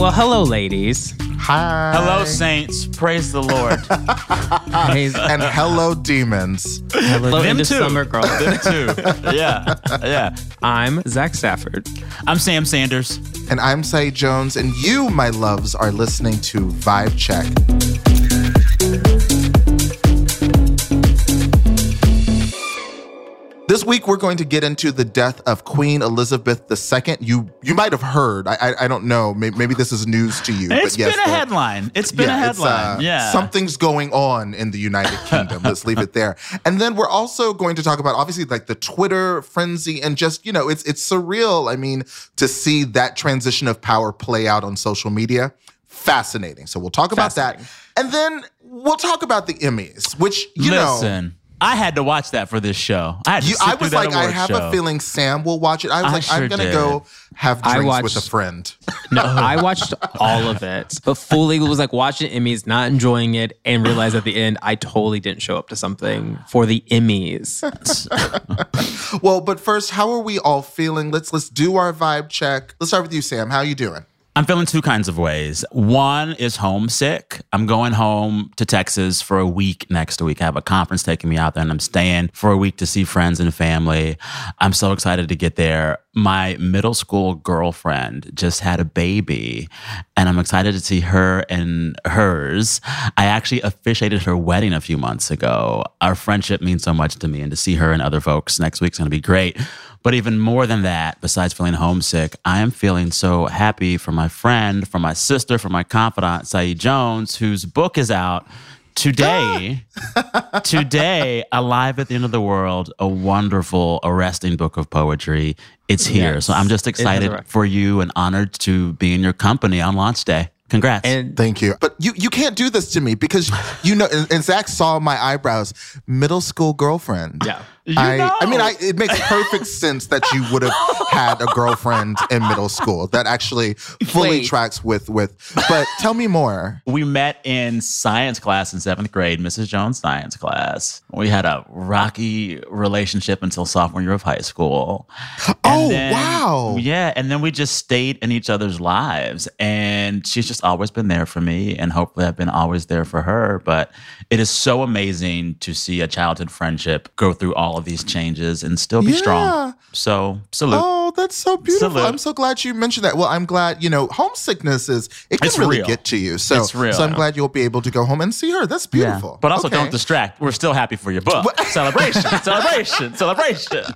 Well, hello, ladies. Hi. Hello, saints. Praise the Lord. Praise- And hello, demons. hello, Them into too. summer girl. Them too. Yeah. Yeah. I'm Zach Stafford. I'm Sam Sanders. And I'm Saeed Jones, and you, my loves, are listening to Vibe Check. This week, we're going to get into the death of Queen Elizabeth II. You you might have heard. I I, I don't know. Maybe, maybe this is news to you. It's but yes, been a the- headline. It's been a headline. uh, yeah. Something's going on in the United Kingdom. Let's leave it there. And then we're also going to talk about obviously like the Twitter frenzy and just, you know, it's it's surreal. I mean, to see that transition of power play out on social media. Fascinating. So we'll talk about that. And then we'll talk about the Emmys, which, you know, Listen, I had to watch that for this show. I had to you, sit I through was that like, I have show. a feeling Sam will watch it. I was I like, sure I'm gonna did. go have I drinks with a friend. No, I watched all of it, but fully was like watching Emmys, not enjoying it, and realized at the end I totally didn't show up to something for the Emmys. Well, but first, how are we all feeling? Let's let's do our vibe check. Let's start with you, Sam. How are you doing? I'm feeling two kinds of ways. One is homesick. I'm going home to Texas for a week next week. I have a conference taking me out there and I'm staying for a week to see friends and family. I'm so excited to get there. My middle school girlfriend just had a baby and I'm excited to see her and hers. I actually officiated her wedding a few months ago. Our friendship means so much to me and to see her and other folks next week's going to be great. But even more than that, besides feeling homesick, I am feeling so happy for my friend, for my sister, for my confidant, Saeed Jones, whose book is out today. today, Alive at the End of the World, a wonderful, arresting book of poetry. It's here. Yes, so I'm just excited for you and honored to be in your company on launch day. Congrats. And Thank you. But you you can't do this to me because you know and, and Zach saw my eyebrows. Middle school girlfriend. yeah, I, I mean. I, it makes perfect sense that you would have had a girlfriend in middle school. That actually fully Wait. tracks with with. But tell me more. we met in science class in seventh grade, Mrs. Jones' science class. We had a rocky relationship until sophomore year of high school. And Oh, then- wow. Yeah, and then we just stayed in each other's lives, and she's just always been there for me, and hopefully I've been always there for her. But it is so amazing to see a childhood friendship go through all of these changes and still be Yeah. strong. So salute. Oh, that's so beautiful. Salute. I'm so glad you mentioned that. Well, I'm glad, you know, homesickness is it can It's really real. get to you. So It's real. so I'm glad you'll be able to go home and see her. That's beautiful. But also Okay. don't distract. We're still happy for your book. celebration, celebration, celebration.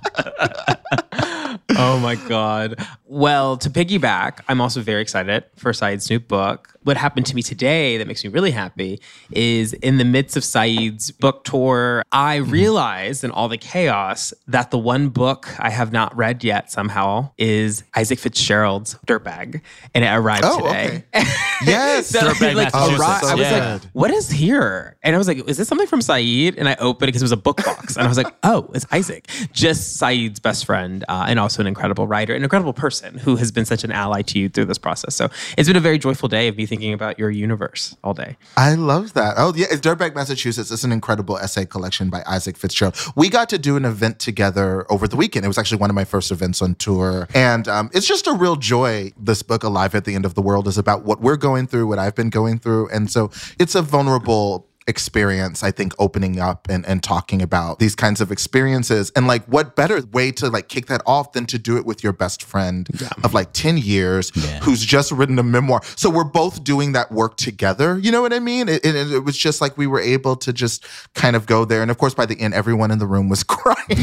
oh my god. Well, to piggyback, I'm also very excited for Saeed's new book. What happened to me today that makes me really happy is in the midst of Saeed's book tour, I Mm-hmm. realized in all the chaos that the one book I have not read yet somehow is Isaac Fitzgerald's Dirtbag, and it arrived Oh, today. Yes. So, Dirtbag, like, arri- I was Yeah. like, what is here? And I was like, is this something from Saeed? And I opened it because it was a book box. And I was like, oh, it's Isaac. Just Saeed's best friend uh, and also an incredible writer, an incredible person who has been such an ally to you through this process. So it's been a very joyful day of me thinking about your universe all day. I love that. Oh, yeah. Dirtbag, Massachusetts. It's an incredible essay collection by Isaac Fitzgerald. We got to do an event together over the weekend. It was actually one of my first events on tour. And um, it's just a real joy. This book, Alive at the End of the World, is about what we're going through, what I've been going through. And so it's a vulnerable experience i think opening up and, and talking about these kinds of experiences. And like what better way to like kick that off than to do it with your best friend of like 10 years who's just written a memoir. So we're both doing that work together. You know what i mean? It, it, it was just like we were able to just kind of go there. And of course by the end everyone in the room was crying.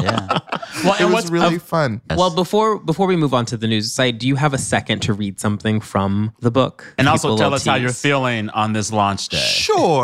Yeah. Well, it and was what's really fun. Well, before before we move on to the news side, do you have a second to read something from the book? and also tell little us how you're feeling on this launch day. Sure.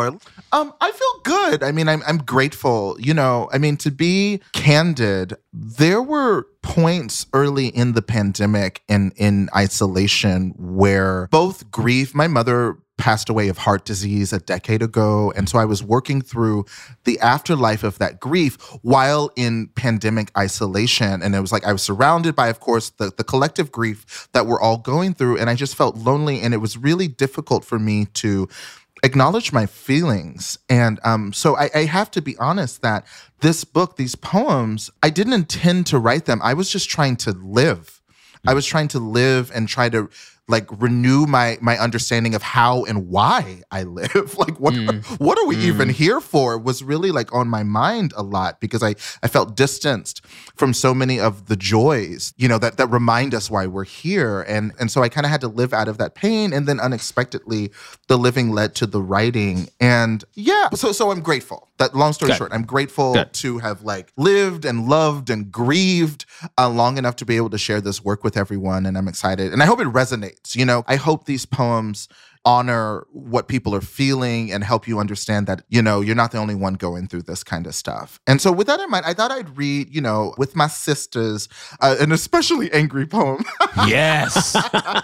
Um, I feel good. I mean, I'm I'm grateful. You know, I mean, to be candid, there were points early in the pandemic and in isolation where both grief, my mother passed away of heart disease a decade ago. And so I was working through the afterlife of that grief while in pandemic isolation. And it was like I was surrounded by, of course, the, the collective grief that we're all going through. And I just felt lonely. And it was really difficult for me to acknowledge my feelings. And um, so I, I have to be honest that this book, these poems, I didn't intend to write them. I was just trying to live. I was trying to live and try to like renew my my understanding of how and why I live. like what Mm. what are we Mm. even here for was really like on my mind a lot because I I felt distanced from so many of the joys, you know, that that remind us why we're here. And and so I kind of had to live out of that pain and then unexpectedly the living led to the writing. And yeah, so so I'm grateful. That long story Good. short, I'm grateful Good. to have like lived and loved and grieved uh, long enough to be able to share this work with everyone. And I'm excited. And I hope it resonates. You know, I hope these poems honor what people are feeling and help you understand that, you know, you're not the only one going through this kind of stuff. And so with that in mind, I thought I'd read, you know, with my sisters, uh, an especially angry poem. Yes.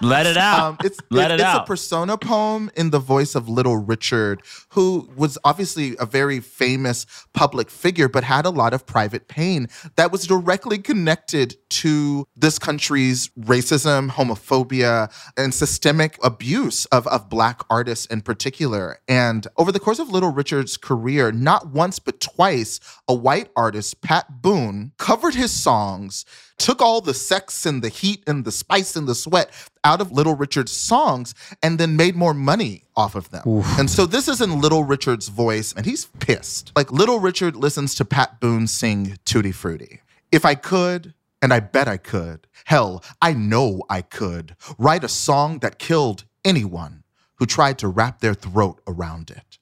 Let it out. Um, it's Let it- it it's a persona poem in the voice of Little Richard, who was obviously a very famous public figure, but had a lot of private pain that was directly connected to this country's racism, homophobia, and systemic abuse of, of Black artists in particular. And over the course of Little Richard's career, not once but twice, a white artist, Pat Boone, covered his songs took all the sex and the heat and the spice and the sweat out of Little Richard's songs and then made more money off of them. And so this is in Little Richard's voice, and he's pissed. Like Little Richard listens to Pat Boone sing Tutti Frutti. If I could, and I bet I could, hell, I know I could, write a song that killed anyone who tried to wrap their throat around it.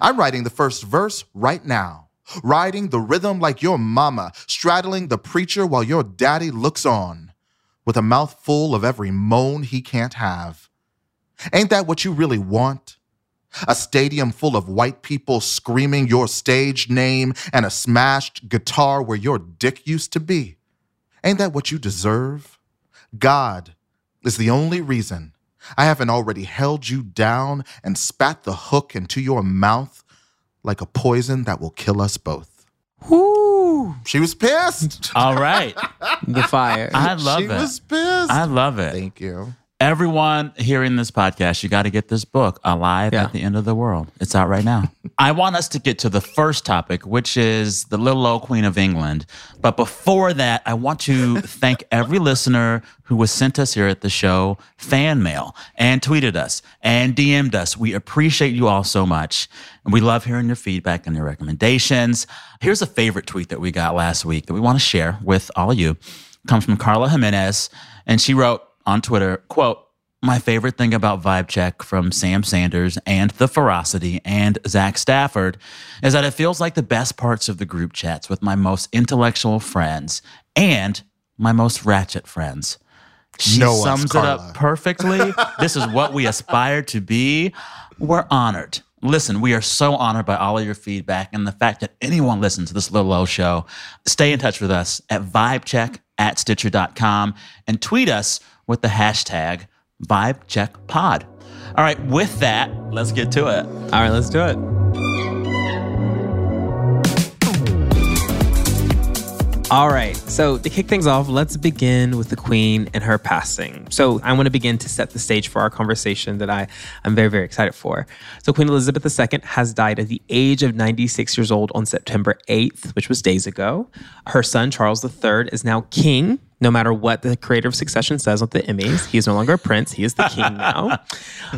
I'm writing the first verse right now, riding the rhythm like your mama, straddling the preacher while your daddy looks on, with a mouth full of every moan he can't have. Ain't that what you really want? A stadium full of white people screaming your stage name and a smashed guitar where your dick used to be. Ain't that what you deserve? God is the only reason I haven't already held you down and spat the hook into your mouth like a poison that will kill us both. Woo. She was pissed. All right. The fire. I love she it. was pissed. I love it. Thank you. Everyone hearing this podcast, you got to get this book, Alive Yeah. at the End of the World. It's out right now. I want us to get to the first topic, which is the little old Queen of England. But before that, I want to thank every listener who was sent us here at the show fan mail and tweeted us and DM'd us. We appreciate you all so much. And we love hearing your feedback and your recommendations. Here's a favorite tweet that we got last week that we want to share with all of you. It comes from Carla Jimenez, and she wrote, on Twitter, quote, my favorite thing about Vibe Check from Sam Sanders and The Ferocity and Zach Stafford is that it feels like the best parts of the group chats with my most intellectual friends and my most ratchet friends. She us, sums it up perfectly. this is what we aspire to be. We're honored. Listen, we are so honored by all of your feedback and the fact that anyone listens to this little old show. Stay in touch with us at vibecheck at stitcher.com and tweet us with the hashtag vibecheckpod. All right, with that, let's get to it. All right, let's do it. All right, so to kick things off, let's begin with the Queen and her passing. So I want to begin to set the stage for our conversation that I am very, very excited for. So Queen Elizabeth II has died at the age of 96 years old on September 8th, which was days ago. Her son, Charles III, is now king. No matter what the creator of Succession says on the Emmys, he is no longer a prince. He is the king now.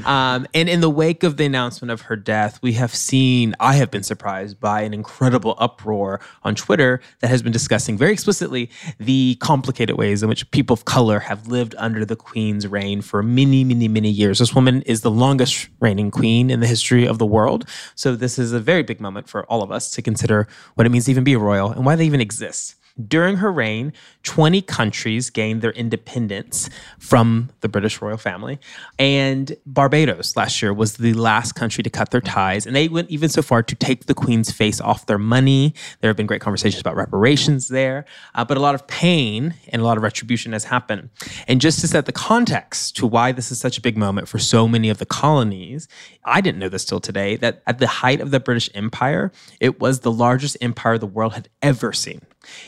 Um, and in the wake of the announcement of her death, we have seen, I have been surprised by an incredible uproar on Twitter that has been discussing very explicitly the complicated ways in which people of color have lived under the queen's reign for many, many, many years. This woman is the longest reigning queen in the history of the world. So this is a very big moment for all of us to consider what it means to even be a royal and why they even exist. During her reign, 20 countries gained their independence from the British royal family. And Barbados last year was the last country to cut their ties. And they went even so far to take the Queen's face off their money. There have been great conversations about reparations there, uh, but a lot of pain and a lot of retribution has happened. And just to set the context to why this is such a big moment for so many of the colonies, I didn't know this till today that at the height of the British Empire, it was the largest empire the world had ever seen.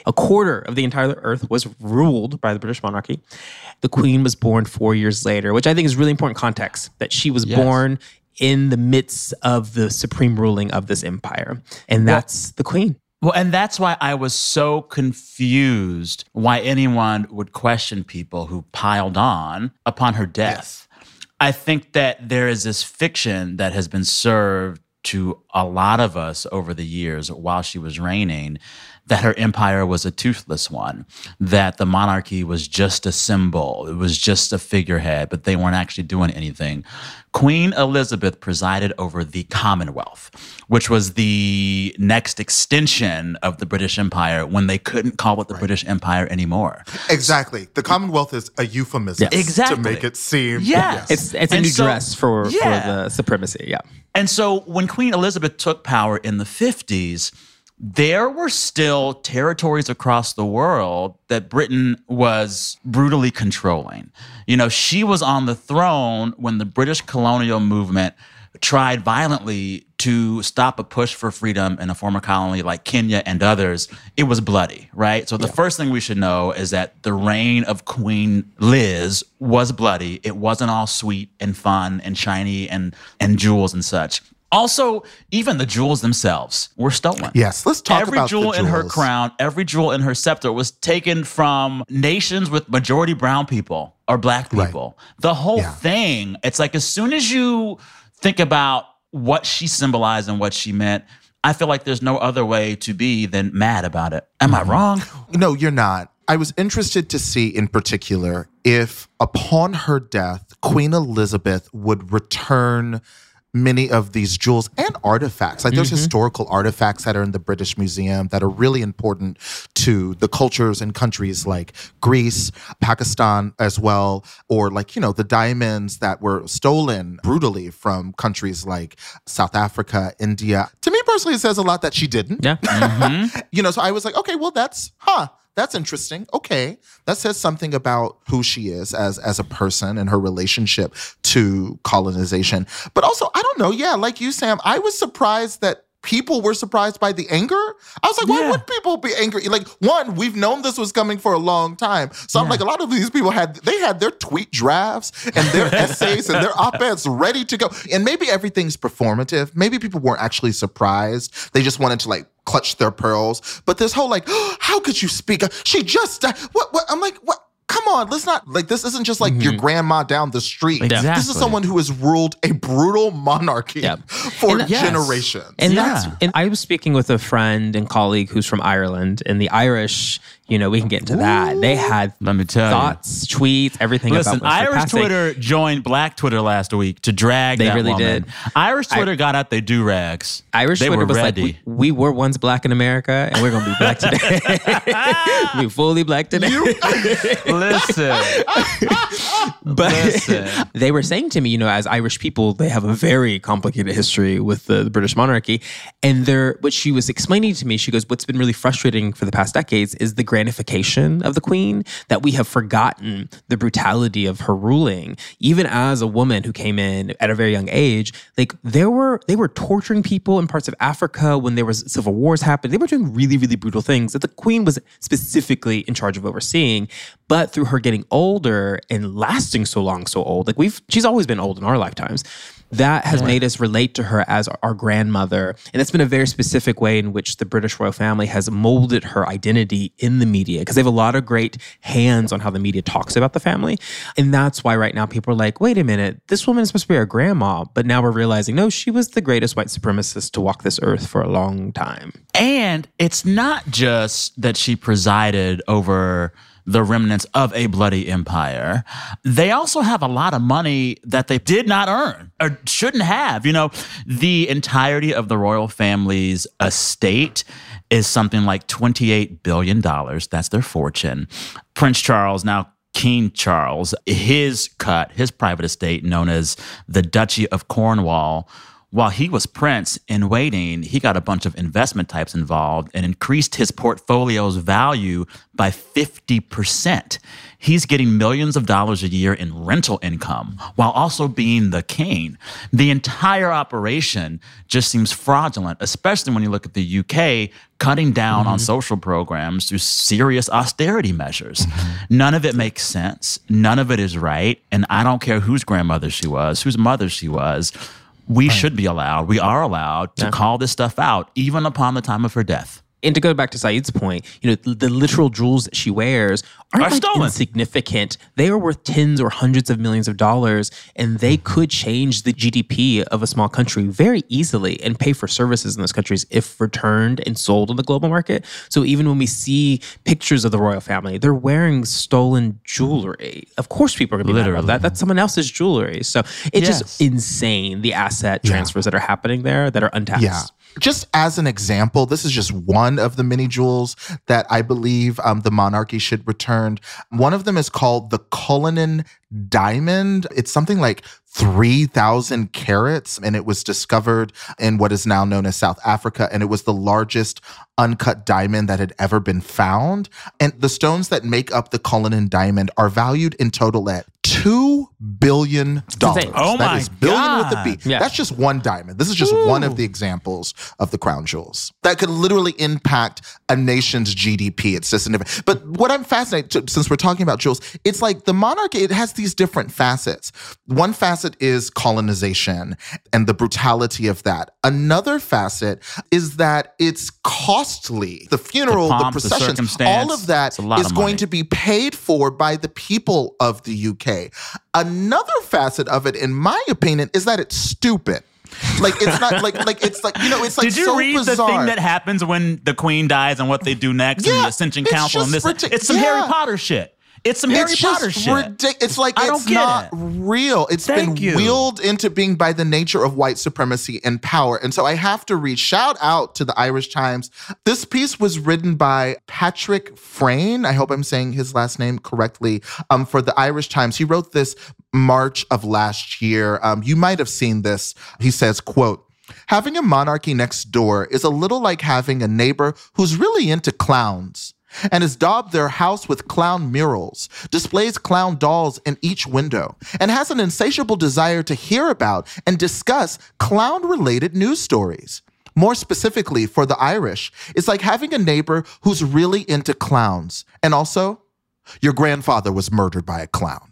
A quarter of the entire earth was ruled by the British monarchy. The queen was born four years later, which I think is really important context that she was Yes. born in the midst of the supreme ruling of this empire. And that's the queen. Well, and that's why I was so confused why anyone would question people who piled on upon her death. I think that there is this fiction that has been served to a lot of us over the years while she was reigning that her empire was a toothless one, that the monarchy was just a symbol, it was just a figurehead, but they weren't actually doing anything. Queen Elizabeth presided over the Commonwealth, which was the next extension of the British Empire when they couldn't call it the British Empire anymore. Exactly. The Commonwealth is a euphemism Yeah. Exactly. to make it seem. Yes. It's it's a And new so- dress for, Yeah. for the supremacy. Yeah. And so when Queen Elizabeth took power in the 50s, there were still territories across the world that Britain was brutally controlling. You know, she was on the throne when the British colonial movement tried violently to stop a push for freedom in a former colony like Kenya and others. It was bloody, right? So the first thing we should know is that the reign of Queen Liz was bloody. It wasn't all sweet and fun and shiny and and jewels and such. Also, even the jewels themselves were stolen. Yes, let's talk every about the jewel in her crown, every jewel in her scepter was taken from nations with majority brown people or black Right. people. The whole Yeah. thing, it's like as soon as you think about what she symbolized and what she meant, I feel like there's no other way to be than mad about it. Am Mm-hmm. I wrong? No, you're not. I was interested to see in particular if upon her death, Queen Elizabeth would return many of these jewels and artifacts. Like there's mm-hmm. historical artifacts that are in the British Museum that are really important to the cultures and countries like Greece, Pakistan as well, or like, you know, the diamonds that were stolen brutally from countries like South Africa, India. To me personally, it says a lot that she didn't Yeah. Mm-hmm. you know, so I was like, okay, well, that's huh, that's interesting. Okay, that says something about who she is as as a person and her relationship to colonization. But also, I don't know. Yeah, like you, Sam, I was surprised that. People were surprised by the anger. I was like, why Yeah. would people be angry? Like, one, we've known this was coming for a long time. So I'm like, a lot of these people had they had their tweet drafts and their essays and their op-eds ready to go. And maybe everything's performative. Maybe people weren't actually surprised. They just wanted to like clutch their pearls. But this whole like, how could you speak? She just died. What? What? I'm like, what? Come on, let's not like this. Isn't just like your mm-hmm. grandma down the street. This is someone who has ruled a brutal monarchy Yeah. for And that- Yes. generations. And Yeah. that's and I was speaking with a friend and colleague who's from Ireland, and the Irish, you know, we can get into that. They had Let me tell you. thoughts, tweets, everything Listen, about Irish passing. Twitter joined Black Twitter last week to drag They that really woman. did. Irish Twitter got out their do rags. Irish they Twitter were was ready. like, we, we were once black in America, and we're gonna be black today. we fully black today. Listen, but Listen. they were saying to me, you know, as Irish people, they have a very complicated history with the, the British monarchy. And they're, what she was explaining to me, she goes, what's been really frustrating for the past decades is the gratification of the queen, that we have forgotten the brutality of her ruling. Even as a woman who came in at a very young age, like there were, they were torturing people in parts of Africa when there was civil wars happening. They were doing really, really brutal things that the queen was specifically in charge of overseeing. But through her getting older and lasting so long, so old, like we've, she's always been old in our lifetimes. That has made us relate to her as our grandmother. And it's been a very specific way in which the British royal family has molded her identity in the media because they have a lot of great hands on how the media talks about the family. And that's why right now people are like, wait a minute, this woman is supposed to be our grandma. But now we're realizing, no, she was the greatest white supremacist to walk this earth for a long time. and it's not just that she presided over the remnants of a bloody empire. They also have a lot of money that they did not earn or shouldn't have. You know, the entirety of the royal family's estate is something like $28 billion. That's their fortune. Prince Charles, now King Charles, his cut, his private estate, known as the Duchy of Cornwall, while he was prince in waiting, he got a bunch of investment types involved and increased his portfolio's value by 50%. He's getting millions of dollars a year in rental income while also being the king. The entire operation just seems fraudulent, especially when you look at the UK cutting down on mm-hmm. social programs through serious austerity measures. Mm-hmm. None of it makes sense. None of it is right. And I don't care whose grandmother she was, whose mother she was we should be allowed, we are allowed to call this stuff out, even upon the time of her death. And to go back to Saeed's point, you know, the, literal jewels that she wears aren't Are like stolen. insignificant. They are worth tens or hundreds of millions of dollars, and they could change the GDP of a small country very easily and pay for services in those countries if returned and sold on the global market. So even when we see pictures of the royal family, they're wearing stolen jewelry. Of course, people are going to be mad about Literally. that. That's someone else's jewelry. So it's Yes. just insane the asset transfers that are happening there that are untaxed. Yeah. Just as an example, this is just one of the many jewels that I believe um, the monarchy should return. One of them is called the Cullinan Diamond. It's something like 3,000 carats, and it was discovered in what is now known as South Africa. And it was the largest uncut diamond that had ever been found. And the stones that make up the Cullinan Diamond are valued in total at $2 billion. Oh That my is billion with a B. God. Yeah. That's just one diamond. This is just one of the examples of the crown jewels that could literally impact a nation's GDP. It's just an different. But what I'm fascinated, since we're talking about jewels, it's like the monarchy, it has these different facets. One facet is colonization and the brutality of that. Another facet is that it's costly. The funeral, the, pomp, the processions, all of that it's a lot is of going to be paid for by the people of the UK. Another facet of it, in my opinion, is that it's stupid. Like it's not like like it's like you know it's like Did you so read bizarre. the thing that happens when the queen dies and what they do next and the Accession Council and this? it's some yeah. Harry Potter shit. It's some Harry it's Potter shit. ridic- It's like I it's don't get not it. real. It's Thank been you. wheeled into being by the nature of white supremacy and power. And so I have to read shout out to the Irish Times. This piece was written by Patrick Freyne. I hope I'm saying his last name correctly. Um, for the Irish Times, he wrote this March of last year. Um, you might have seen this. He says, "quote." Having a monarchy next door is a little like having a neighbor who's really into clowns and has daubed their house with clown murals, displays clown dolls in each window, and has an insatiable desire to hear about and discuss clown related news stories. More specifically, for the Irish, it's like having a neighbor who's really into clowns. And also, your grandfather was murdered by a clown.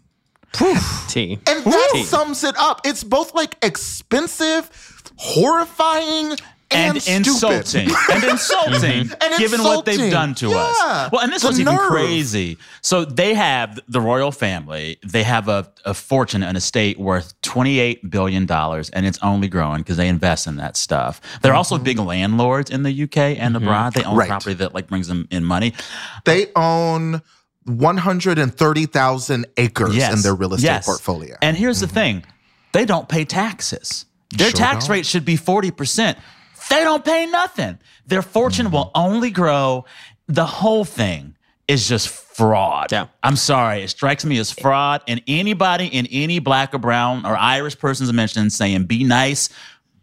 T. And that Woo. sums it up. It's both like expensive, horrifying, and, and insulting. And insulting And given what they've done to Yeah. us well and this The was even crazy. So they have the royal family. They have a, a fortune an estate worth 28 billion dollars and it's only growing because they invest in that stuff. They're also mm-hmm. big landlords in the uk and mm-hmm. abroad. They own Mm-hmm. Right. property that like brings them in money. They own 130,000 acres yes. in their real estate yes. portfolio. and here's the thing. They don't pay taxes. Their Sure tax don't. rate should be 40% they don't pay nothing. Their fortune mm-hmm. will only grow. The whole thing is just fraud. Yeah. i'm sorry. It strikes me as fraud. And anybody in any black or brown or irish person's mentioned saying be nice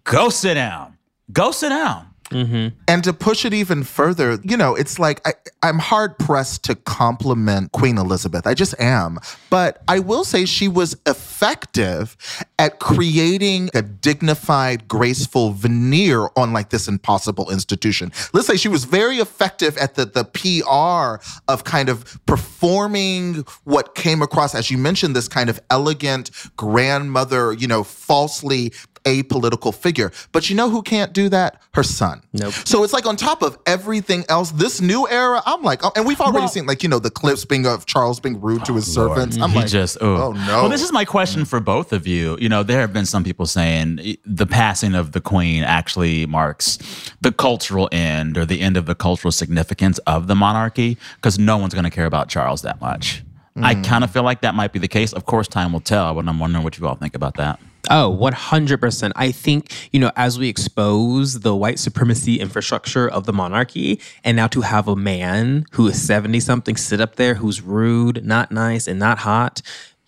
go sit down. Go sit down Mm-hmm. And to push it even further, you know, it's like I, I'm hard pressed to compliment Queen Elizabeth. I just am. But I will say she was effective at creating a dignified, graceful veneer on like this impossible institution. Let's say she was very effective at the, the PR of kind of performing what came across, as you mentioned, this kind of elegant grandmother, you know, falsely apolitical figure. But you know who can't do that? Her son. Nope. So it's like on top of everything else, this new era, I'm like, oh, and we've already Well- seen like, you know, the clips being of Charles being rude to his servants. I'm He like, just oh no. Well, this is my question for both of you. You know, there have been some people saying the passing of the queen actually marks the cultural end or the end of the cultural significance of the monarchy because no one's going to care about Charles that much. I Mm. kind of feel like that might be the case. Of course, time will tell, but I'm wondering what you all think about that. Oh, 100%. I think, you know, as we expose the white supremacy infrastructure of the monarchy, and now to have a man who is 70 something sit up there who's rude, not nice, and not hot,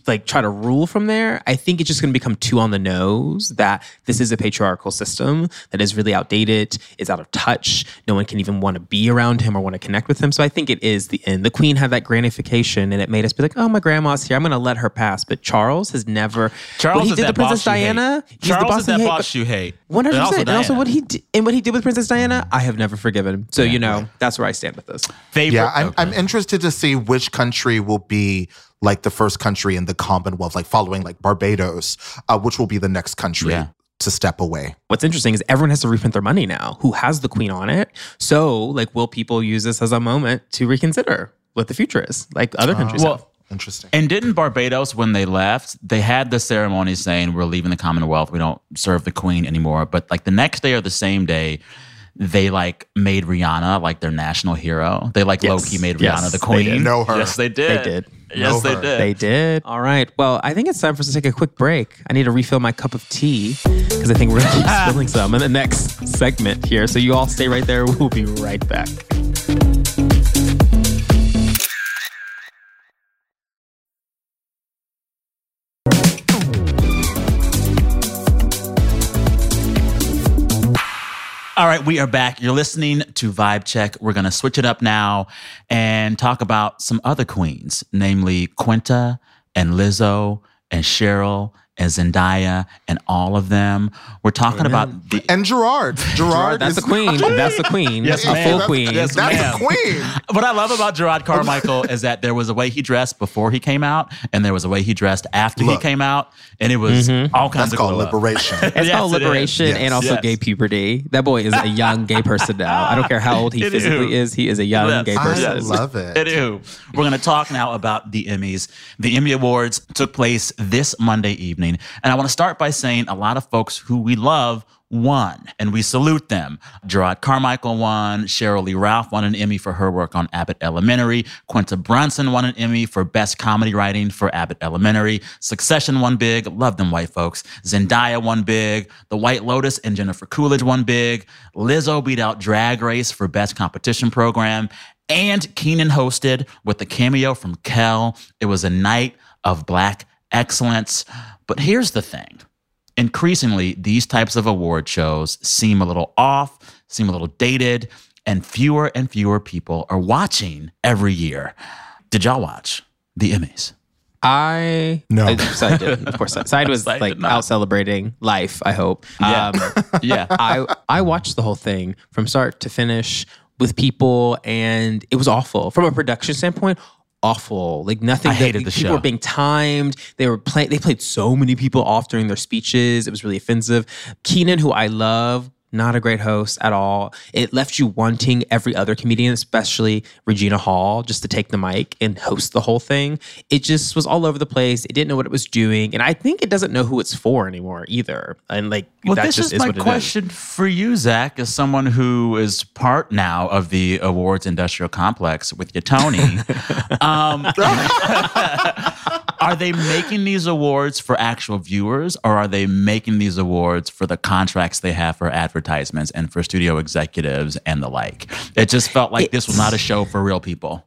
like try to rule from there, I think it's just going to become too on the nose that this is a patriarchal system that is really outdated, is out of touch. No one can even want to be around him or want to connect with him. So I think it is the end. The queen had that grandification and it made us be like, oh, my grandma's here. I'm going to let her pass. But Charles has never. Charles he is did that to Princess boss you hate. Diana. he's the Charles boss is that hate, boss but- you hate. One hundred And also percent, and also what he did, and what he did with Princess Diana, I have never forgiven. So you know that's where I stand with this. Favorite? yeah, I'm, Okay. I'm interested to see which country will be like the first country in the Commonwealth, like following like Barbados, uh, which will be the next country Yeah. to step away. What's interesting is everyone has to reprint their money now. Who has the queen on it? So, like, will people use this as a moment to reconsider what the future is, like other countries Well, have? Interesting. And didn't Barbados, when they left, they had the ceremony saying we're leaving the Commonwealth, we don't serve the Queen anymore. But like the next day or the same day, they like made Rihanna like their national hero. They like Yes. low key made Yes, Rihanna the they Queen. did. Know her. Yes, they did. They did. Yes, Know they her. did. They did. All right. Well, I think it's time for us to take a quick break. I need to refill my cup of tea because I think we're going to keep spilling some in the next segment here. So you all stay right there. We'll be right back. All right, we are back. You're listening to Vibe Check. We're going to switch it up now and talk about some other queens, namely Quinta and Lizzo and Sheryl and Zendaya and all of them. We're talking about the And Jerrod. Jerrod, That's the queen. That's the queen. Yes, a full That's- queen. Yes, That's ma'am. a queen. What I love about Jerrod Carmichael is that there was a way he dressed before he came out, and there was a way he dressed after Look. he came out, and it was mm-hmm. all kinds That's of called liberation. It's Yes, called it is. liberation Yes. and also Yes. gay puberty. That boy is a young gay person now. I don't care how old he It physically is. is. He is a young Yes. gay person. I love it. Anywho, we're going to talk now about the Emmys. The Emmy Awards took place this Monday evening. And I want to start by saying a lot of folks who we love won, and we salute them. Jerrod Carmichael won. Sheryl Lee Ralph won an Emmy for her work on Abbott Elementary. Quinta Brunson won an Emmy for Best Comedy Writing for Abbott Elementary. Succession won big. Love them white folks. Zendaya won big. The White Lotus and Jennifer Coolidge won big. Lizzo beat out Drag Race for Best Competition Program. And Kenan hosted with the cameo from Kel. It was a night of black excellence. But here's the thing increasingly, these types of award shows seem a little off, seem a little dated, and fewer and fewer people are watching every year. Did y'all watch the Emmys? I No. I, Side did, of course. Side was Side like out celebrating life. I hope. Yeah. Um, Yeah. I I watched the whole thing from start to finish with people, and it was awful from a production standpoint. Awful, like nothing. I that- hated the people show. were being timed. They were playing. They played so many people off during their speeches. It was really offensive. Kenan, who I love, not a great host at all. It left you wanting every other comedian, especially Regina Hall, just to take the mic and host the whole thing. It just was all over the place. It didn't know what it was doing, and I think it doesn't know who it's for anymore either. And like, Well, that this just is my what it is. question for you, Zach, as someone who is part now of the awards industrial complex with your Tony. um, are they making these awards for actual viewers, or are they making these awards for the contracts they have for advertisements and for studio executives and the like? It just felt like this was not a show for real people.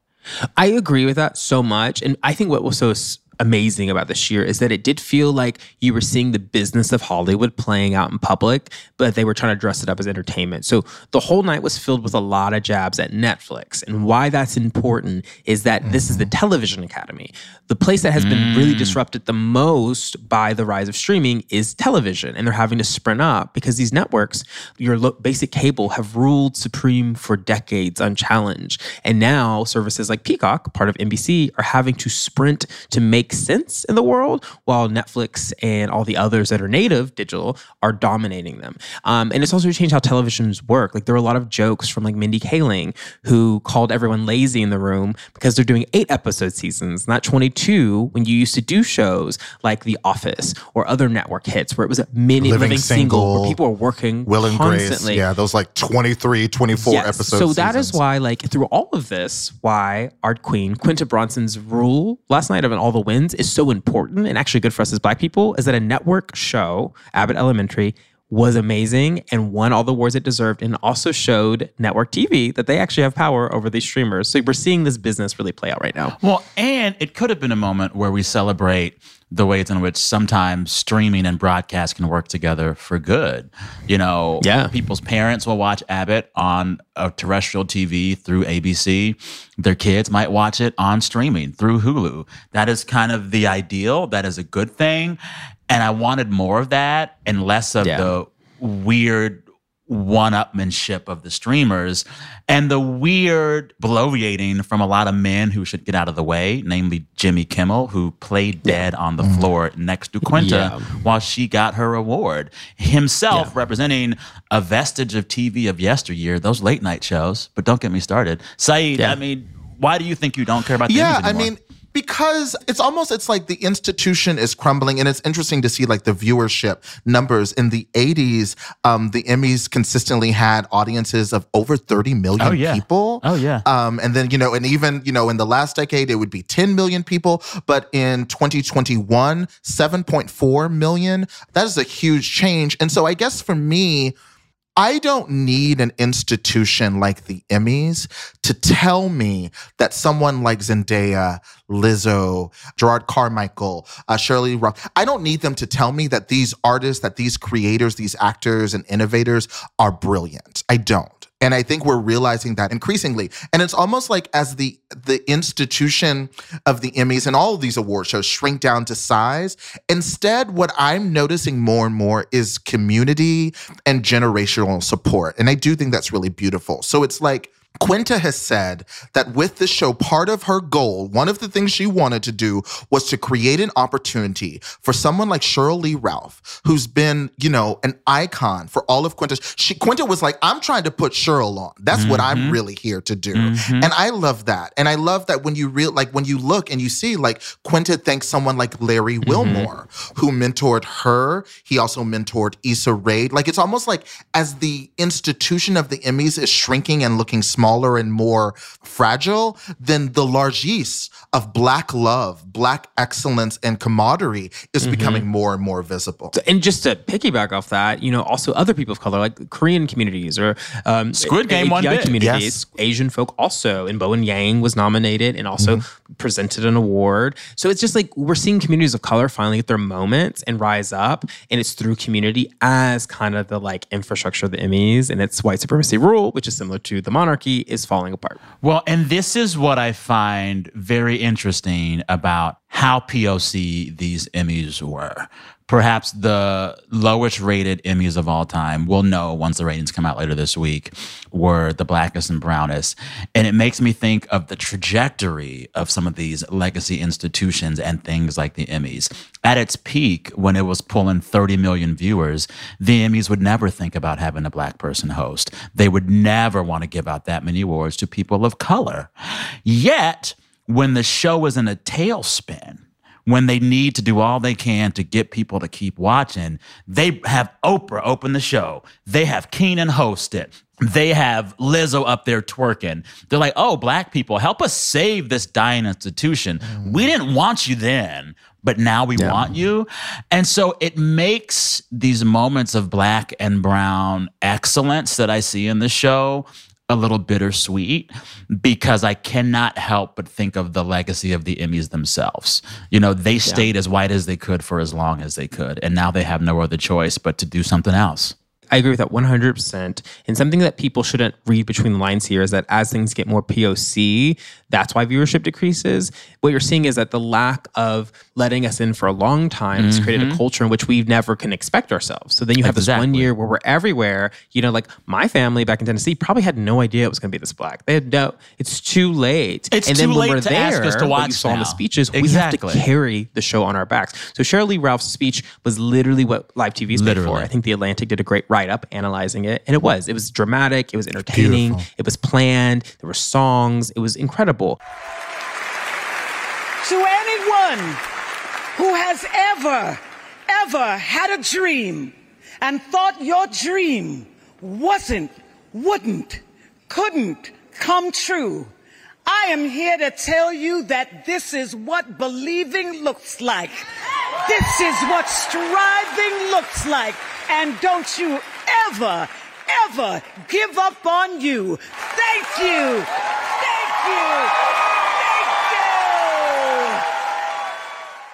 I agree with that so much. And I think what was so amazing about this year is that it did feel like you were seeing the business of Hollywood playing out in public, but they were trying to dress it up as entertainment. So the whole night was filled with a lot of jabs at Netflix. And why that's important is that this is the mm-hmm. Television Academy. The place that has been really disrupted the most by the rise of streaming is television. And they're having to sprint up because these networks, your lo- basic cable, have ruled supreme for decades unchallenged. And now services like Peacock, part of NBC, are having to sprint to make sense in the world while Netflix and all the others that are native digital are dominating them. Um, and it's also changed how televisions work. Like there were a lot of jokes from like Mindy Kaling who called everyone lazy in the room because they're doing eight episode seasons, not 22 when you used to do shows like The Office or other network hits where it was a mini living, Living single, Single, where people are working Will and Grace. constantly. Yeah, those like 23, 24 Yes. episodes. So that is why, like, through all of this, why Art queen, Quinta Brunson's rule last night of all the wins is so important and actually good for us as black people is that a network show, Abbott Elementary, was amazing and won all the awards it deserved and also showed network TV that they actually have power over these streamers. So we're seeing this business really play out right now. Well, and it could have been a moment where we celebrate the ways in which sometimes streaming and broadcast can work together for good. You know, Yeah. people's parents will watch Abbott on a terrestrial TV through ABC. Their kids might watch it on streaming through Hulu. That is kind of the ideal. That is a good thing. And I wanted more of that and less of Yeah. the weird one upmanship of the streamers and the weird bloviating from a lot of men who should get out of the way, namely Jimmy Kimmel, who played dead on the mm-hmm. floor next to Quinta Yeah. while she got her award. Himself Yeah. representing a vestige of TV of yesteryear, those late night shows. But don't get me started. Saeed, Yeah. I mean, why do you think you don't care about the yeah i mean because it's almost it's like the institution is crumbling and it's interesting to see like the viewership numbers in the 80s um the emmys consistently had audiences of over 30 million Oh, yeah. people Oh, yeah. um and then you know and even you know in the last decade it would be 10 million people but in 2021 7.4 million that is a huge change and so i guess for me I don't need an institution like the Emmys to tell me that someone like Zendaya, Lizzo, Jerrod Carmichael, uh, Shirley Rock, I don't need them to tell me that these artists, that these creators, these actors and innovators are brilliant. I don't. And I think we're realizing that increasingly. And it's almost like as the the institution of the Emmys and all of these award shows shrink down to size, instead what I'm noticing more and more is community and generational support. And I do think that's really beautiful. So it's like Quinta has said that with the show, part of her goal, one of the things she wanted to do was to create an opportunity for someone like Sheryl Lee Ralph, who's been, you know, an icon for all of Quinta. She Quinta was like, I'm trying to put Sheryl on. That's what I'm mm-hmm. really here to do. Mm-hmm. And I love that. And I love that when you real like when you look and you see like Quinta thanks someone like Larry mm-hmm. Wilmore, who mentored her. He also mentored Issa Rae. Like it's almost like as the institution of the Emmys is shrinking and looking smaller and more fragile, than the largesse of black love, black excellence, and camaraderie is becoming more and more visible. And just to piggyback off that, you know, also other people of color, like Korean communities or um, Squid Game won API big. communities, Yes. Asian folk also, and Bowen Yang was nominated and also presented an award. So it's just like we're seeing communities of color finally get their moments and rise up, and it's through community as kind of the like infrastructure of the Emmys, and it's white supremacy rule, which is similar to the monarchy, is falling apart. Well, and this is what I find very interesting about how POC these Emmys were. Perhaps the lowest rated Emmys of all time, we'll know once the ratings come out later this week, were the blackest and brownest. And it makes me think of the trajectory of some of these legacy institutions and things like the Emmys. At its peak, when it was pulling 30 million viewers, the Emmys would never think about having a black person host. They would never want to give out that many awards to people of color. Yet, when the show is in a tailspin, when they need to do all they can to get people to keep watching, they have Oprah open the show. They have Kenan host it. They have Lizzo up there twerking. They're like, oh, black people, help us save this dying institution. Mm. We didn't want you then, but now we want you. And so it makes these moments of black and brown excellence that I see in the show a little bittersweet because I cannot help but think of the legacy of the Emmys themselves. You know, they stayed as white as they could for as long as they could, and now they have no other choice but to do something else. I agree with that 100%. And something that people shouldn't read between the lines here is that as things get more POC, that's why viewership decreases. What you're seeing is that the lack of letting us in for a long time has created a mm-hmm. culture in which we never can expect ourselves. So then you have this one year where we're everywhere. You know, like my family back in Tennessee probably had no idea it was going to be this black. They had no, it's too late. It's and too then when late we're to there, ask us to what you watch saw in the now. speeches, we have to carry the show on our backs. So Sheryl Lee Ralph's speech was literally what live TV is made for. I think the Atlantic did a great write up analyzing it, and it was. It was dramatic. It was entertaining. Beautiful. It was planned. There were songs. It was incredible. To anyone who has ever, ever had a dream and thought your dream wasn't, wouldn't, couldn't come true, I am here to tell you that this is what believing looks like. This is what striving looks like. And don't you ever, ever give up on you. Thank you. Thank you.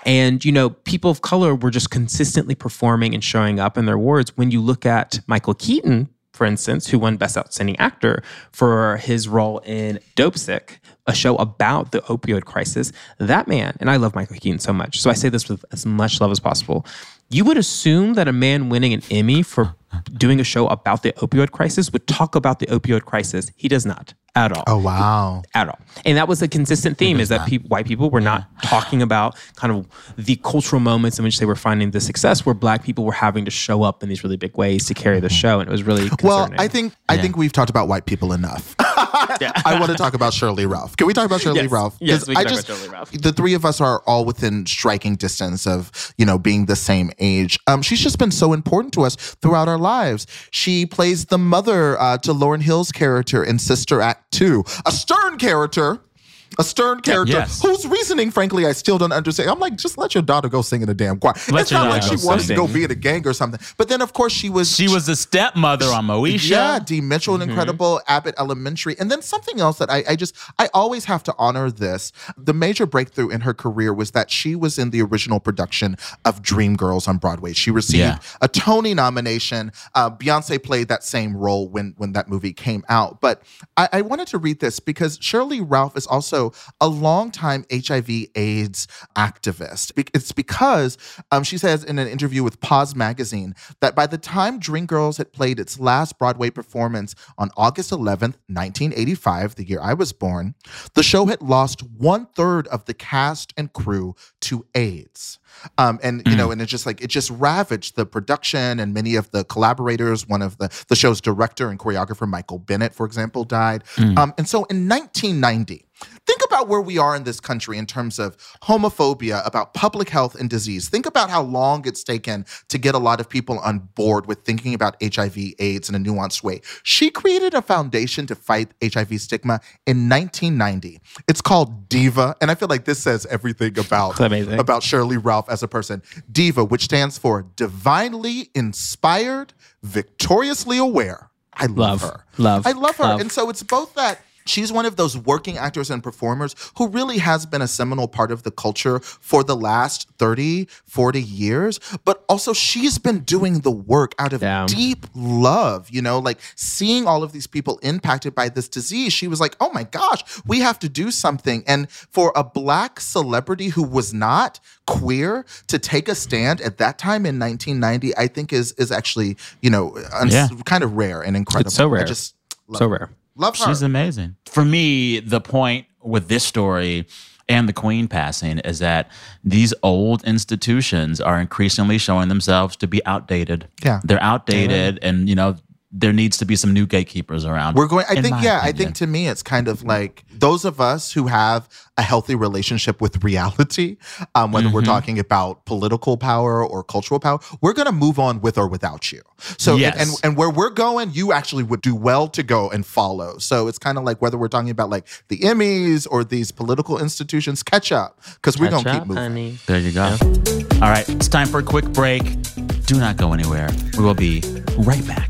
And, you know, people of color were just consistently performing and showing up in their awards. When you look at Michael Keaton, for instance, who won Best Outstanding Actor for his role in Dopesick, a show about the opioid crisis, that man, and I love Michael Keaton so much, so I say this with as much love as possible. You would assume that a man winning an Emmy for doing a show about the opioid crisis would talk about the opioid crisis. He does not at all. Oh wow. At all. And that was a consistent theme is that peop white people were not talking about kind of the cultural moments in which they were finding the success where black people were having to show up in these really big ways to carry the show. And it was really Well. I think I think we've talked about white people enough. I want to talk about Shirley Ralph. Can we talk about Shirley Yes. Ralph? Yes, we can I talk just- about Shirley Ralph. The three of us are all within striking distance of you know being the same age. Um, she's just been so important to us throughout our lives. She plays the mother uh, to Lauryn Hill's character in Sister Act Two, a stern character. A stern character yes. whose reasoning, frankly, I still don't understand. I'm like, just let your daughter go sing in a damn choir. Let it's not like she wants to go be in a gang or something. But then, of course, she was She was the stepmother on Moesha. yeah, Dee Mitchell, Mm-hmm. an incredible Abbott Elementary. And then something else that I, I just, I always have to honor this. The major breakthrough in her career was that she was in the original production of Dreamgirls on Broadway. She received Yeah. a Tony nomination. Uh, Beyonce played that same role when, when that movie came out. But I, I wanted to read this because Sheryl Lee Ralph is also a longtime HIV AIDS activist. It's because um, she says in an interview with POZ Magazine that by the time Dreamgirls had played its last Broadway performance on August 11th, 1985, the year I was born, the show had lost one third of the cast and crew to AIDS. Um, and you know, and it just like it just ravaged the production and many of the collaborators. One of the the show's director and choreographer, Michael Bennett, for example, died. Um, and so in 1990, think about where we are in this country in terms of homophobia, about public health and disease. Think about how long it's taken to get a lot of people on board with thinking about HIV/AIDS in a nuanced way. She created a foundation to fight HIV stigma in 1990. It's called Diva, and I feel like this says everything about about Sheryl Lee Ralph as a person. Diva, which stands for divinely inspired, victoriously aware. I love, Love, her. love, I love her. love. And so it's both that she's one of those working actors and performers who really has been a seminal part of the culture for the last 30, 40 years, but also she's been doing the work out of Yeah. deep love, you know, like seeing all of these people impacted by this disease. She was like, "Oh my gosh, we have to do something." And for a black celebrity who was not queer to take a stand at that time in 1990, I think is is actually, you know, uns- Yeah. kind of rare and incredible. It's so rare. I just love so her. rare. Love her. She's amazing. For me, the point with this story and the queen passing is that these old institutions are increasingly showing themselves to be outdated. Yeah. They're outdated and you know there needs to be some new gatekeepers around. We're going. I think. my Yeah. I think to me, it's kind of like those of us who have a healthy relationship with reality, um, whether Mm-hmm. we're talking about political power or cultural power, we're going to move on with or without you. So, and- Yes. and and where we're going, you actually would do well to go and follow. So it's kind of like whether we're talking about like the Emmys or these political institutions, catch up because we're going to keep moving. honey. There you go. All right, it's time for a quick break. Do not go anywhere. We will be right back.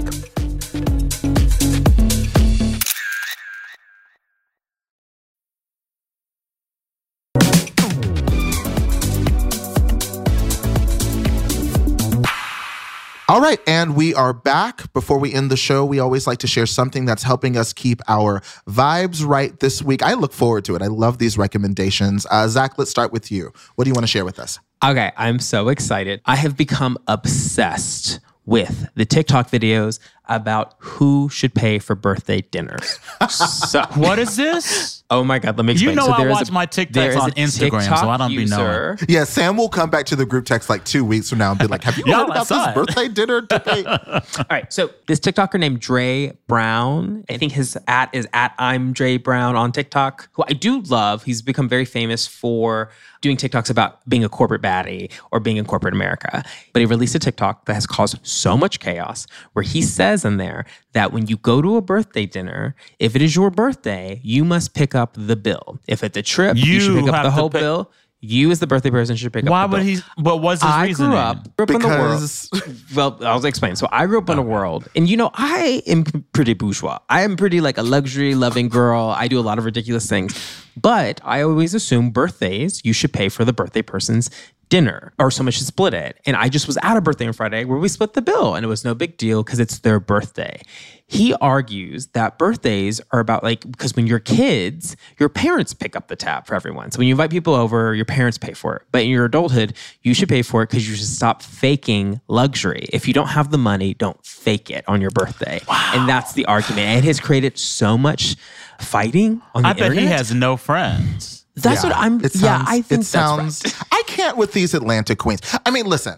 All right, and we are back. Before we end the show, we always like to share something that's helping us keep our vibes right this week. I look forward to it. I love these recommendations. Uh, Zach, let's start with you. What do you want to share with us? Okay, I'm so excited. I have become obsessed with the TikTok videos about who should pay for birthday dinners. so, What is this? Oh my God, let me You know so I there is watch a- my TikToks on a Instagram, so I don't be knowing. Yeah, Sam will come back to the group text like two weeks from now and be like, Have you heard about this it." birthday dinner debate? All right, so this TikToker named Dre Brown, I think his at is at I'm Dre Brown on TikTok, who I do love. He's become very famous for doing TikToks about being a corporate baddie or being in corporate America. But he released a TikTok that has caused so much chaos where he says in there that when you go to a birthday dinner, if it is your birthday, you must pick up the bill. If it's a trip, you, should pick up the whole pick- bill. You, as the birthday person, should pick Why up the would bill. he? What was his reason? I reasoning? grew up, grew up in the world. Well, I'll explain. So I grew up in a world, and you know, I am pretty bourgeois. I am pretty like a luxury loving girl. I do a lot of ridiculous things, but I always assume birthdays you should pay for the birthday person's dinner or so much to split it. And I just was at a birthday on Friday where we split the bill and it was no big deal because it's their birthday. He argues that birthdays are about like, because when you're kids, your parents pick up the tab for everyone. So when you invite people over, your parents pay for it. But in your adulthood, you should pay for it because you should stop faking luxury. If you don't have the money, don't fake it on your birthday. Wow. And that's the argument. And it has created so much fighting on the I bet internet. he has no friends. That's Yeah, what I'm. It yeah, I think it sounds. Right. I can't with these Atlanta queens. I mean, listen.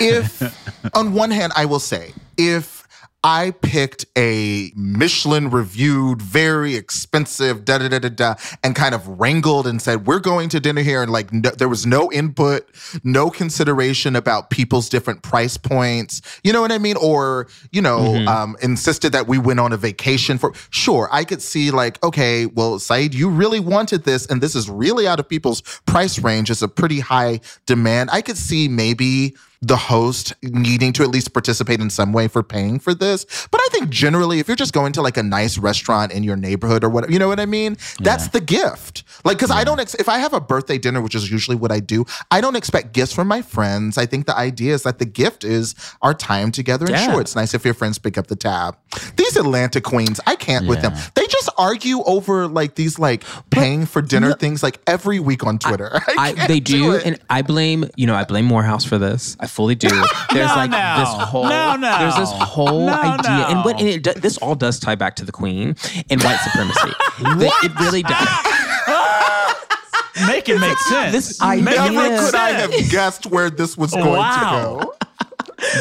If on one hand, I will say, if I picked a Michelin reviewed, very expensive, da da da da da, and kind of wrangled and said, we're going to dinner here. And like, no, there was no input, no consideration about people's different price points. You know what I mean? Or, you know, um, insisted that we went on a vacation for, sure, I could see like, okay, well, Saeed, you really wanted this, and this is really out of people's price range. It's a pretty high demand. I could see maybe the host needing to at least participate in some way for paying for this. But I think generally, if you're just going to like a nice restaurant in your neighborhood or whatever, you know what I mean? That's the gift. Like, cause I don't, ex- if I have a birthday dinner, which is usually what I do, I don't expect gifts from my friends. I think the idea is that the gift is our time together. And Yeah. sure, it's nice if your friends pick up the tab. These Atlanta queens, I can't with them. They just argue over like these like paying for dinner things like every week on Twitter. I, I, can't they do, it. and I blame you know I blame Morehouse for this. I fully do. There's No, like no. this whole No, no. there's this whole No, idea, no. and what and it, do- this all does tie back to the Queen and white supremacy. The- It really does. Make it make sense. This Make idea- Never could I have guessed where this was going Wow. to go.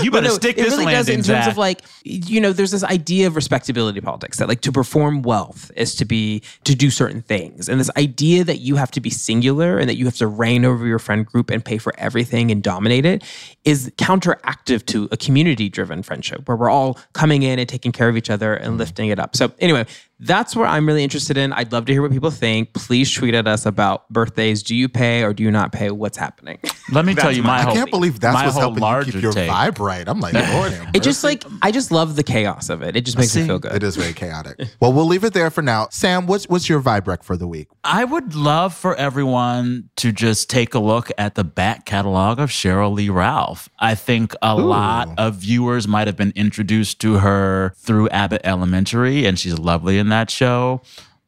You better no, stick it this really does landing, in terms of like you know there's this idea of respectability politics that like to perform wealth is to be to do certain things. And this idea that you have to be singular and that you have to reign over your friend group and pay for everything and dominate it is counteractive to a community driven friendship where we're all coming in and taking care of each other and lifting it up. So anyway that's where I'm really interested in. I'd love to hear what people think. Please tweet at us about birthdays. Do you pay or do you not pay? What's happening? Let me tell you my I whole can't believe that's what's whole helping you keep your take. vibe right. I'm like, Lord, It just like I just love the chaos of it. It just makes me feel good. it is very chaotic. well, we'll leave it there for now. Sam, what's what's your vibe rec for the week? I would love for everyone to just take a look at the back catalog of Sheryl Lee Ralph. I think a lot of viewers might have been introduced to her through Abbott Elementary, and she's lovely in that show.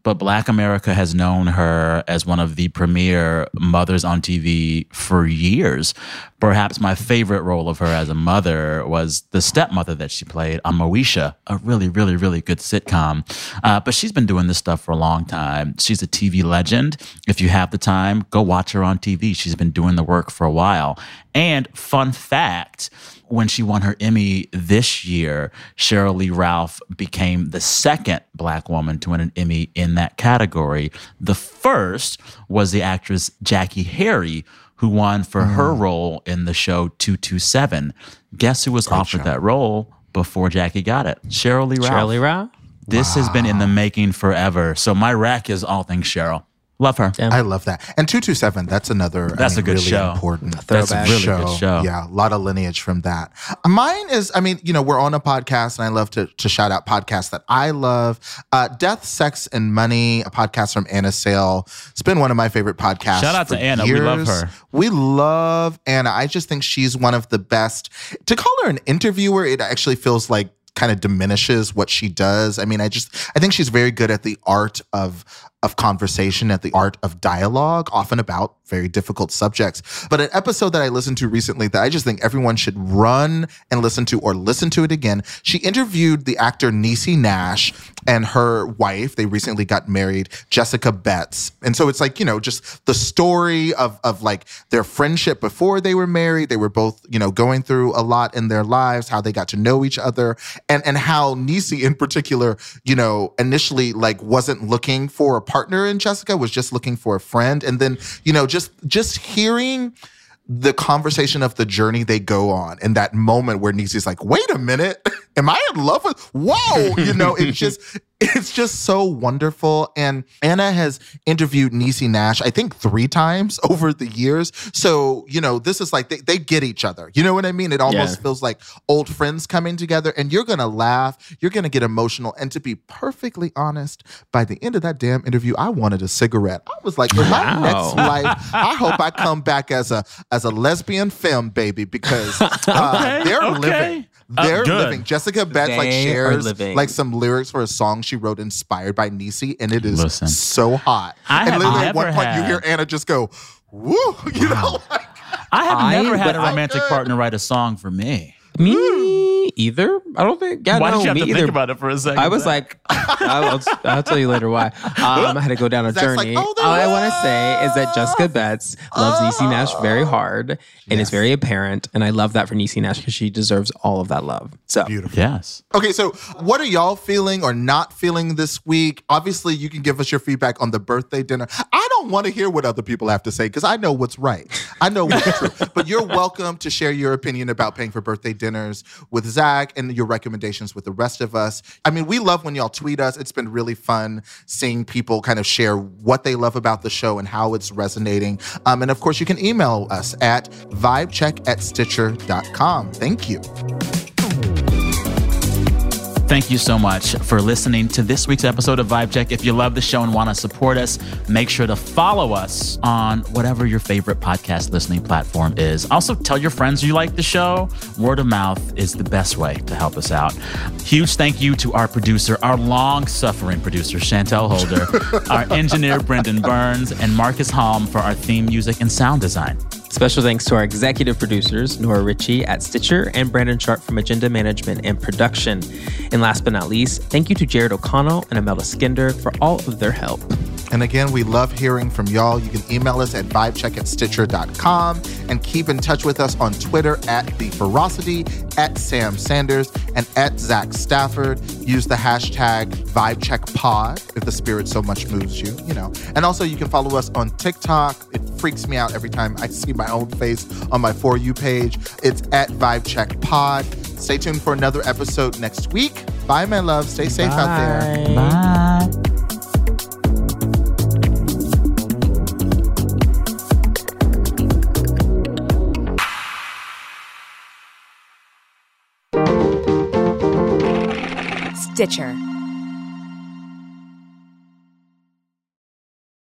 But Black America has known her as one of the premier mothers on TV for years. Perhaps my favorite role of her as a mother was the stepmother that she played on Moesha, a really, really, really good sitcom. Uh, but she's been doing this stuff for a long time. She's a TV legend. If you have the time, go watch her on TV. She's been doing the work for a while. And fun fact, when she won her Emmy this year, Sheryl Lee Ralph became the second black woman to win an Emmy in that category. The first was the actress Jackée Harry, who won for mm-hmm. her role in the show 227. Guess who was offered show. that role before Jackée got it? Sheryl Lee Ralph. Shirley Rao? This has been in the making forever. So my rack is all things Sheryl. Love her. I love that. And 227, that's another I That's mean, a good really show. important That's a really good show. Yeah, a lot of lineage from that. Mine is, I mean, you know, we're on a podcast and I love to, to shout out podcasts that I love. Uh, Death, Sex, and Money, a podcast from Anna Sale. It's been one of my favorite podcasts. Shout out to for Anna. We love her. We love Anna. I just think she's one of the best. To call her an interviewer, it actually feels like kind of diminishes what she does. I mean, I just I think she's very good at the art of of conversation, at the art of dialogue, often about very difficult subjects. But an episode that I listened to recently that I just think everyone should run and listen to or listen to it again. She interviewed the actor Niecy Nash and her wife. They recently got married, Jessica Betts. And so it's like, you know, just the story of of like their friendship before they were married. They were both, you know, going through a lot in their lives, how they got to know each other, and and how Niecy in particular, you know, initially like wasn't looking for a partner in Jessica, was just looking for a friend. And then, you know, just just hearing the conversation of the journey they go on and that moment where Niecy's like, wait a minute. am I in love with? Whoa, you know, it's just it's just so wonderful. And Anna has interviewed Niecy Nash, I think three times over the years. So, you know, this is like they, they get each other. You know what I mean? It almost Yeah. feels like old friends coming together and you're gonna laugh, you're gonna get emotional. And to be perfectly honest, by the end of that damn interview, I wanted a cigarette. I was like, in my Wow. next life, I hope I come back as a as a lesbian film baby because uh, Okay, they're okay. living. Uh, They're good. living. Jessica Betts like They are shares living. like some lyrics for a song she wrote inspired by Niecy, and it is Listen. so hot. I and have literally at one never point you had- hear Anna just go, "Woo!" You know, like, I have I never had a romantic partner write a song for me. Me either. I don't think. Yeah, Why no, did you have me to either. think about it for a second? I was like, I'll, I'll tell you later why. Um, I had to go down a Zach's like, journey. "Oh, they're All I want to say is that Jessica Betts loves Niecy Nash very hard and Yes. is very apparent. And I love that for Niecy Nash because she deserves all of that love. So, beautiful. yes. Okay, so what are y'all feeling or not feeling this week? Obviously, you can give us your feedback on the birthday dinner. I don't want to hear what other people have to say because I know what's right. I know what's true. But you're welcome to share your opinion about paying for birthday dinners with Zach and your recommendations with the rest of us. I mean, we love when y'all tweet us. It's been really fun seeing people kind of share what they love about the show and how it's resonating. Um, and of course, you can email us at vibecheck at stitcher.com. Thank you. Thank you so much for listening to this week's episode of Vibe Check. If you love the show and want to support us, make sure to follow us on whatever your favorite podcast listening platform is. Also, tell your friends you like the show. Word of mouth is the best way to help us out. Huge thank you to our producer, our long suffering producer, Chantel Holder, our engineer, Brendan Burns, and Marcus Halm for our theme music and sound design. Special thanks to our executive producers, Nora Ritchie at Stitcher and Brandon Sharp from Agenda Management and Production. And last but not least, thank you to Jared O'Connell and Imelda Skinder for all of their help. And again, we love hearing from y'all. You can email us at vibecheck at stitcher.com and keep in touch with us on Twitter at The Ferocity, at Sam Sanders, and at Zach Stafford. Use the hashtag VibecheckPod if the spirit so much moves you, you know. And also, you can follow us on TikTok. It freaks me out every time I see my own face on my For You page. It's at VibecheckPod. Stay tuned for another episode next week. Bye, my love. Stay safe out there. Bye. Stitcher.